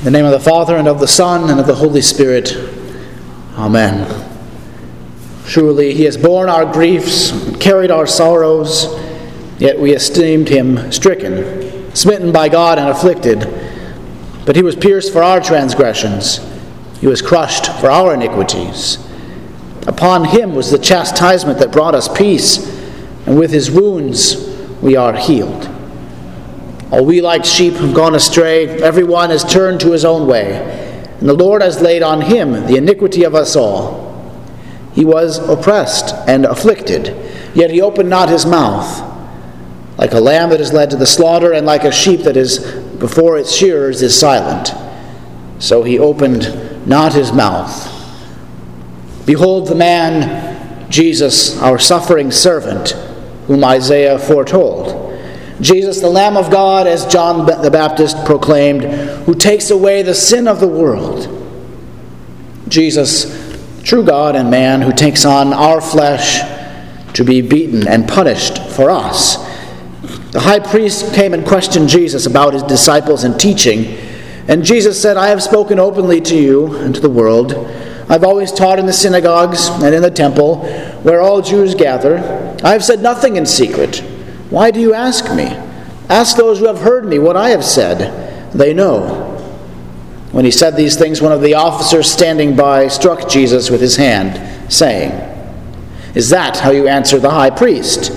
In the name of the Father, and of the Son, and of the Holy Spirit. Amen. Truly, he has borne our griefs, carried our sorrows, yet we esteemed him stricken, smitten by God, and afflicted. But he was pierced for our transgressions, he was crushed for our iniquities. Upon him was the chastisement that brought us peace, and with his wounds we are healed. All we like sheep have gone astray, every one has turned to his own way, and the Lord has laid on him the iniquity of us all. He was oppressed and afflicted, yet he opened not his mouth. Like a lamb that is led to the slaughter, and like a sheep that is before its shearers is silent, so he opened not his mouth. Behold the man, Jesus, our suffering servant, whom Isaiah foretold. Jesus, the Lamb of God, as John the Baptist proclaimed, who takes away the sin of the world. Jesus, true God and man, who takes on our flesh to be beaten and punished for us. The high priest came and questioned Jesus about his disciples and teaching, and Jesus said, I have spoken openly to you and to the world. I've always taught in the synagogues and in the temple, where all Jews gather. I have said nothing in secret. Why do you ask me? Ask those who have heard me what I have said. They know. When he said these things, one of the officers standing by struck Jesus with his hand, saying, Is that how you answer the high priest?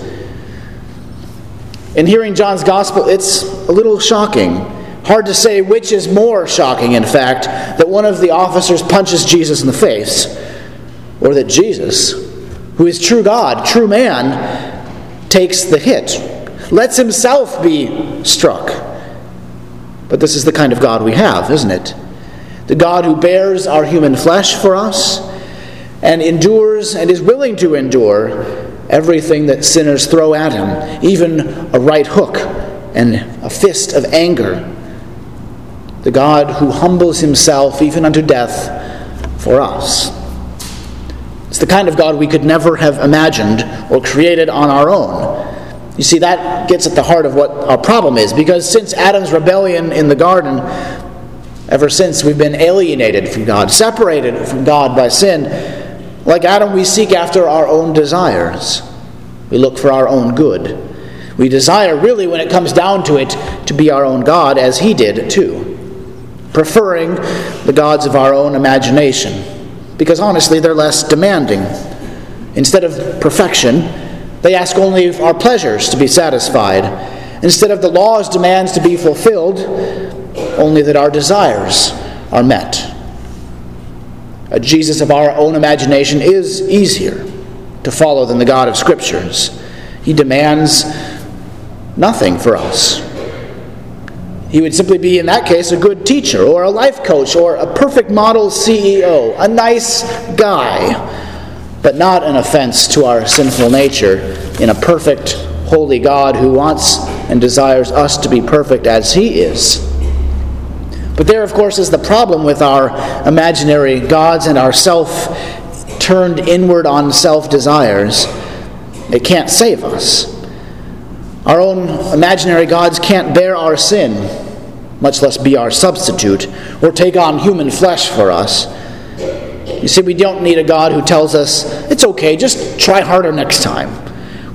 In hearing John's gospel, it's a little shocking. Hard to say which is more shocking, in fact, that one of the officers punches Jesus in the face, or that Jesus, who is true God, true man, takes the hit, lets himself be struck. But this is the kind of God we have, isn't it? The God who bears our human flesh for us and endures and is willing to endure everything that sinners throw at him, even a right hook and a fist of anger. The God who humbles himself even unto death for us. It's the kind of God we could never have imagined or created on our own. You see, that gets at the heart of what our problem is, because since Adam's rebellion in the garden, ever since we've been alienated from God, separated from God by sin, like Adam, we seek after our own desires. We look for our own good. We desire, really, when it comes down to it, to be our own God, as he did too, preferring the gods of our own imagination because honestly, they're less demanding. Instead of perfection, they ask only of our pleasures to be satisfied. Instead of the law's demands to be fulfilled, only that our desires are met. A Jesus of our own imagination is easier to follow than the God of Scriptures. He demands nothing for us. He would simply be, in that case, a good teacher or a life coach or a perfect model CEO, a nice guy, but not an offense to our sinful nature in a perfect, holy God who wants and desires us to be perfect as He is. But there, of course, is the problem with our imaginary gods and our self turned inward on self desires. It can't save us. Our own imaginary gods can't bear our sin much less be our substitute, or take on human flesh for us. You see, we don't need a God who tells us, it's okay, just try harder next time.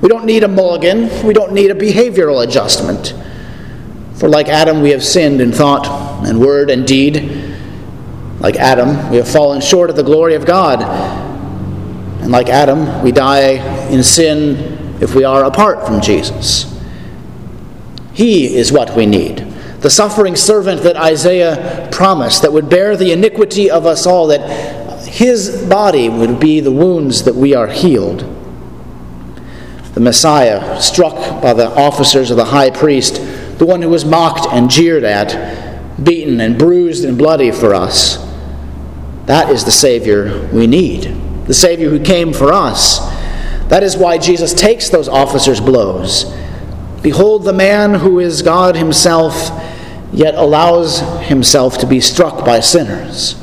We don't need a mulligan, we don't need a behavioral adjustment. For like Adam, we have sinned in thought and word and deed. Like Adam, we have fallen short of the glory of God. And like Adam, we die in sin if we are apart from Jesus. He is what we need the suffering servant that Isaiah promised, that would bear the iniquity of us all, that his body would be the wounds that we are healed. The Messiah, struck by the officers of the high priest, the one who was mocked and jeered at, beaten and bruised and bloody for us. That is the Savior we need, the Savior who came for us. That is why Jesus takes those officers' blows. Behold the man who is God Himself yet allows himself to be struck by sinners.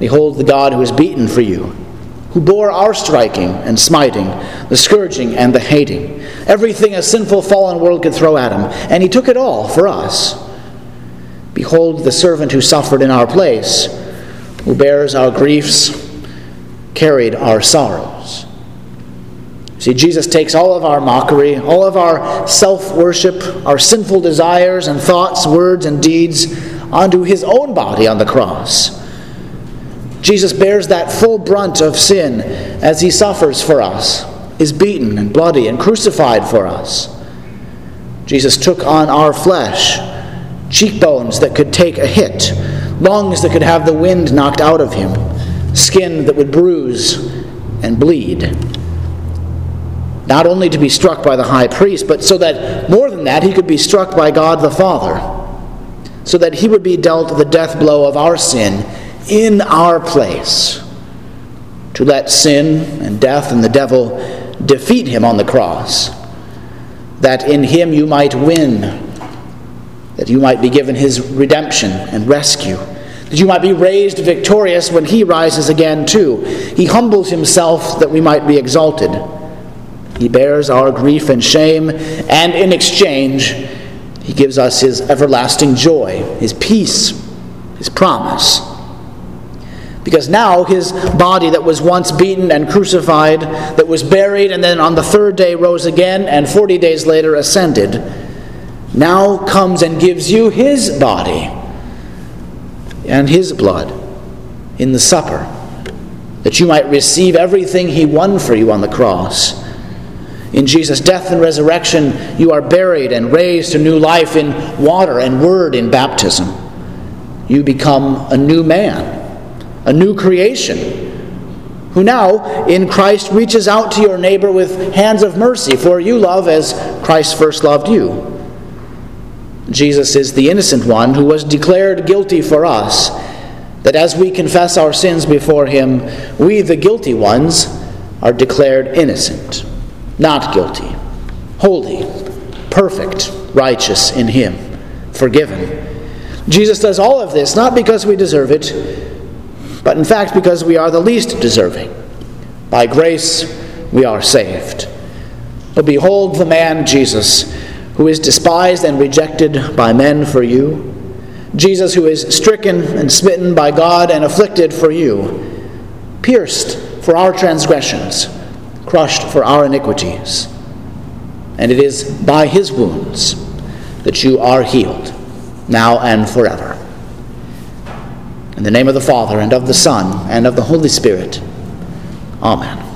Behold the God who is beaten for you, who bore our striking and smiting, the scourging and the hating, everything a sinful fallen world could throw at him, and he took it all for us. Behold the servant who suffered in our place, who bears our griefs, carried our sorrows. See, Jesus takes all of our mockery, all of our self worship, our sinful desires and thoughts, words, and deeds onto his own body on the cross. Jesus bears that full brunt of sin as he suffers for us, is beaten and bloody and crucified for us. Jesus took on our flesh, cheekbones that could take a hit, lungs that could have the wind knocked out of him, skin that would bruise and bleed not only to be struck by the high priest, but so that more than that, he could be struck by God the Father, so that he would be dealt the death blow of our sin in our place, to let sin and death and the devil defeat him on the cross, that in him you might win, that you might be given his redemption and rescue. That you might be raised victorious when he rises again, too. He humbles himself that we might be exalted. He bears our grief and shame, and in exchange, He gives us His everlasting joy, His peace, His promise. Because now His body that was once beaten and crucified, that was buried, and then on the third day rose again, and 40 days later ascended, now comes and gives you His body and His blood in the supper, that you might receive everything He won for you on the cross in Jesus' death and resurrection, you are buried and raised to new life in water and word in baptism. You become a new man, a new creation, who now in Christ reaches out to your neighbor with hands of mercy, for you love as Christ first loved you. Jesus is the innocent one who was declared guilty for us, that as we confess our sins before him, we, the guilty ones, are declared innocent not guilty, holy, perfect, righteous in Him, forgiven. Jesus does all of this not because we deserve it, but in fact because we are the least deserving. By grace we are saved. But behold the man, Jesus, who is despised and rejected by men for you. Jesus, who is stricken and smitten by God and afflicted for you, pierced for our transgressions crushed for our iniquities. And it is by his wounds that you are healed, now and forever. In the name of the Father, and of the Son, and of the Holy Spirit. Amen.